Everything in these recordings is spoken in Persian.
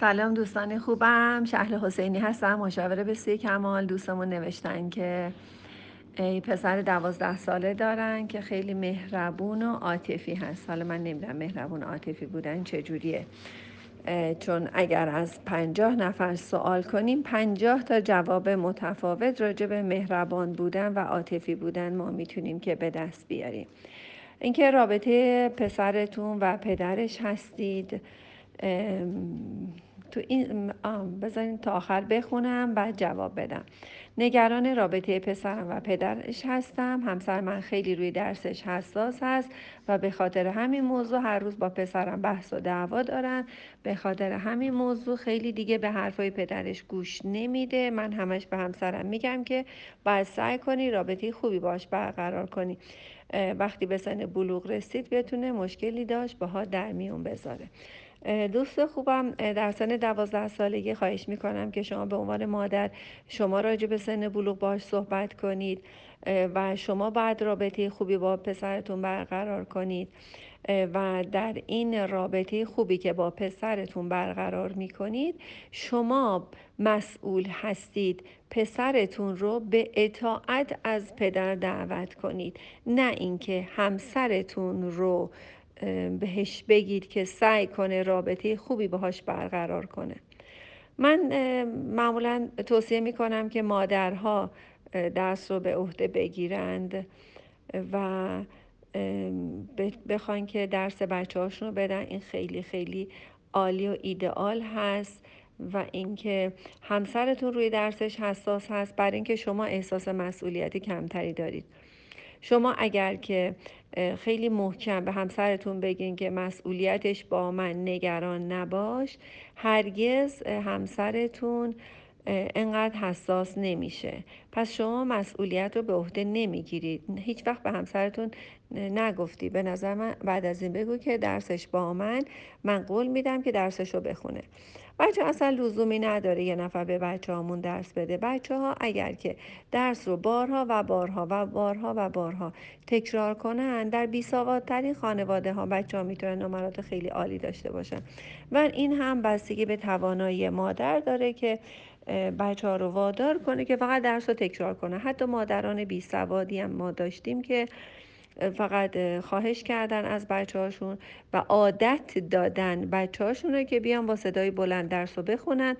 سلام دوستان خوبم. شهل حسینی هستم مشاوره به کمال. دوستمون نوشتن که ای پسر دوازده ساله دارن که خیلی مهربون و عاطفی هست. حالا من نمی‌دونم مهربون عاطفی بودن چجوریه. چون اگر از پنجاه نفر سوال کنیم پنجاه تا جواب متفاوت راجع به مهربان بودن و عاطفی بودن ما می‌تونیم که به دست بیاریم. اینکه رابطه پسرتون و پدرش هستید تو این بذارین تا آخر بخونم بعد جواب بدم. نگران رابطه پسرم و پدرش هستم. همسر من خیلی روی درسش حساس هست و به خاطر همین موضوع هر روز با پسرم بحث و دعوا دارن. به خاطر همین موضوع خیلی دیگه به حرفای پدرش گوش نمیده. من همش به همسرم میگم که باید سعی کنی رابطه خوبی باش برقرار کنی. وقتی به سن بلوغ رسید بتونه مشکلی داشت باها در میون بذاره. دوست خوبم در سن دوازده سالگی خواهش می‌کنم که شما به عنوان مادر شما راجع به سن بلوغ باش صحبت کنید و شما بعد رابطه خوبی با پسرتون برقرار کنید و در این رابطه خوبی که با پسرتون برقرار می کنید شما مسئول هستید پسرتون رو به اطاعت از پدر دعوت کنید نه اینکه همسرتون رو بهش بگید که سعی کنه رابطه خوبی باهاش برقرار کنه. من معمولا توصیه می کنم که مادرها درس رو به عهده بگیرند و بخوان که درس بچه هاشون رو بدن. این خیلی خیلی عالی و ایدئال هست و اینکه همسرتون روی درسش حساس هست. برای اینکه شما احساس مسئولیتی کمتری دارید. شما اگر که خیلی محکم به همسرتون بگین که مسئولیتش با من نگران نباش هرگز همسرتون انقدر حساس نمیشه. پس شما مسئولیت رو به عهده نمی‌گیرید. هیچ وقت به همسرتون نگفتی. به نظر من بعد از این بگو که درسش با من من قول میدم که درسش رو بخونه. بچه اصلا لزومی نداره یه نفر به بچه هامون درس بده. بچه ها اگر که درس رو بارها و بارها و بارها و بارها تکرار کنن در بی ترین خانواده ها بچه ها می‌تونن نمرات خیلی عالی داشته باشن. و این هم بستگی به توانایی مادر داره که بچه ها رو وادار کنه که فقط درس رو تکرار کنه. حتی مادران بی سوادی هم ما داشتیم که فقط خواهش کردن از بچه هاشون و عادت دادن بچه هاشون رو که بیان با صدای بلند درس رو بخونن.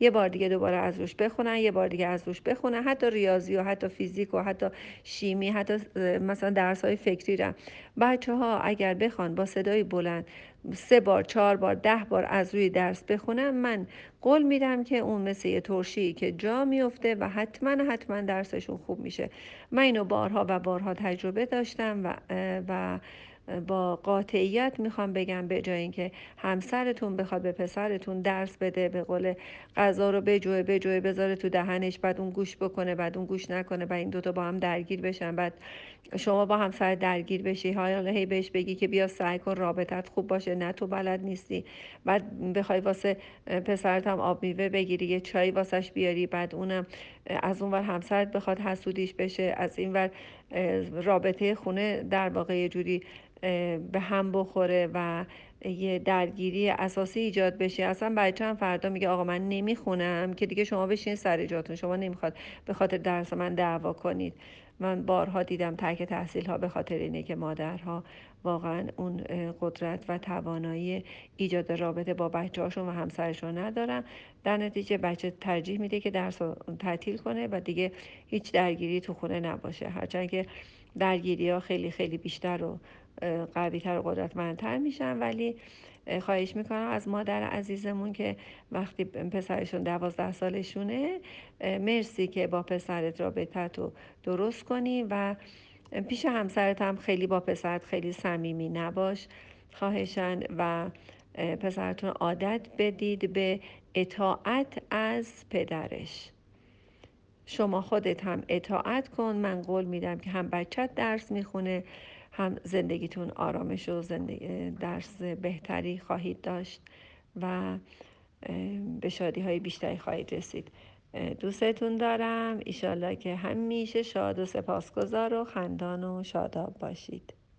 یه بار دیگه دوباره از روش بخونن یه بار دیگه از روش بخونن. حتی ریاضی و حتی فیزیک و حتی شیمی حتی مثلا درس های فکری را بچه ها اگر بخوان با صدای بلند سه بار چهار بار ده بار از روی درس بخونن من قول میدم که اون مثل یه ترشی که جا میفته و حتما حتما درسشون خوب میشه. من اینو بارها و بارها تجربه داشتم و, و با قاطعیت می‌خوام بگم به جای اینکه همسرتون بخواد به پسرتون درس بده به قول غذا رو بجوه بجوه بذاره تو دهنش بعد اون گوش بکنه بعد اون گوش نکنه بعد این دوتا با هم درگیر بشن. بعد شما با همسر درگیر بشی حالا هی بهش بگی که بیا سعی کن رابطت خوب باشه نه تو بلد نیستی. بعد بخوای واسه پسرت هم آب میوه بگیری یه چای واسش بیاری بعد اونم از اون ور همسرت بخواد حسودیش بشه از این ور رابطه خونه در واقع یه جوری به هم بخوره و یه درگیری اساسی ایجاد بشه. اصلا بچه هم فردا میگه آقا من نمی‌خونم که دیگه شما بشین سر جاتون. شما نمی‌خواد به خاطر درس من دعوا کنید. من بارها دیدم ترک تحصیل ها به خاطر اینه که مادرها واقعا اون قدرت و توانایی ایجاد رابطه با بچه هاشون و همسرشون ندارن. در نتیجه بچه ترجیح میده که درس تعطیل کنه و دیگه هیچ درگیری تو خونه نباشه. هرچند که درگیری ها خیلی خیلی بیشتر و قویتر و قدرتمندتر میشن. ولی خواهش می‌کنم از مادر عزیزمون که وقتی پسرشون دوازده سالشونه مرسی که با پسرت رابطت رو درست کنی و پیش همسرت هم خیلی با پسرت خیلی صمیمی نباش. خواهشن و پسرتون عادت بدید به اطاعت از پدرش. شما خودت هم اطاعت کن. من قول میدم که هم بچت درس می‌خونه هم زندگیتون آرامش و زندگی درس بهتری خواهید داشت و به شادی های بیشتری خواهید رسید. دوستتون دارم. ایشالله که همیشه شاد و سپاسگزار و خندان و شاداب باشید.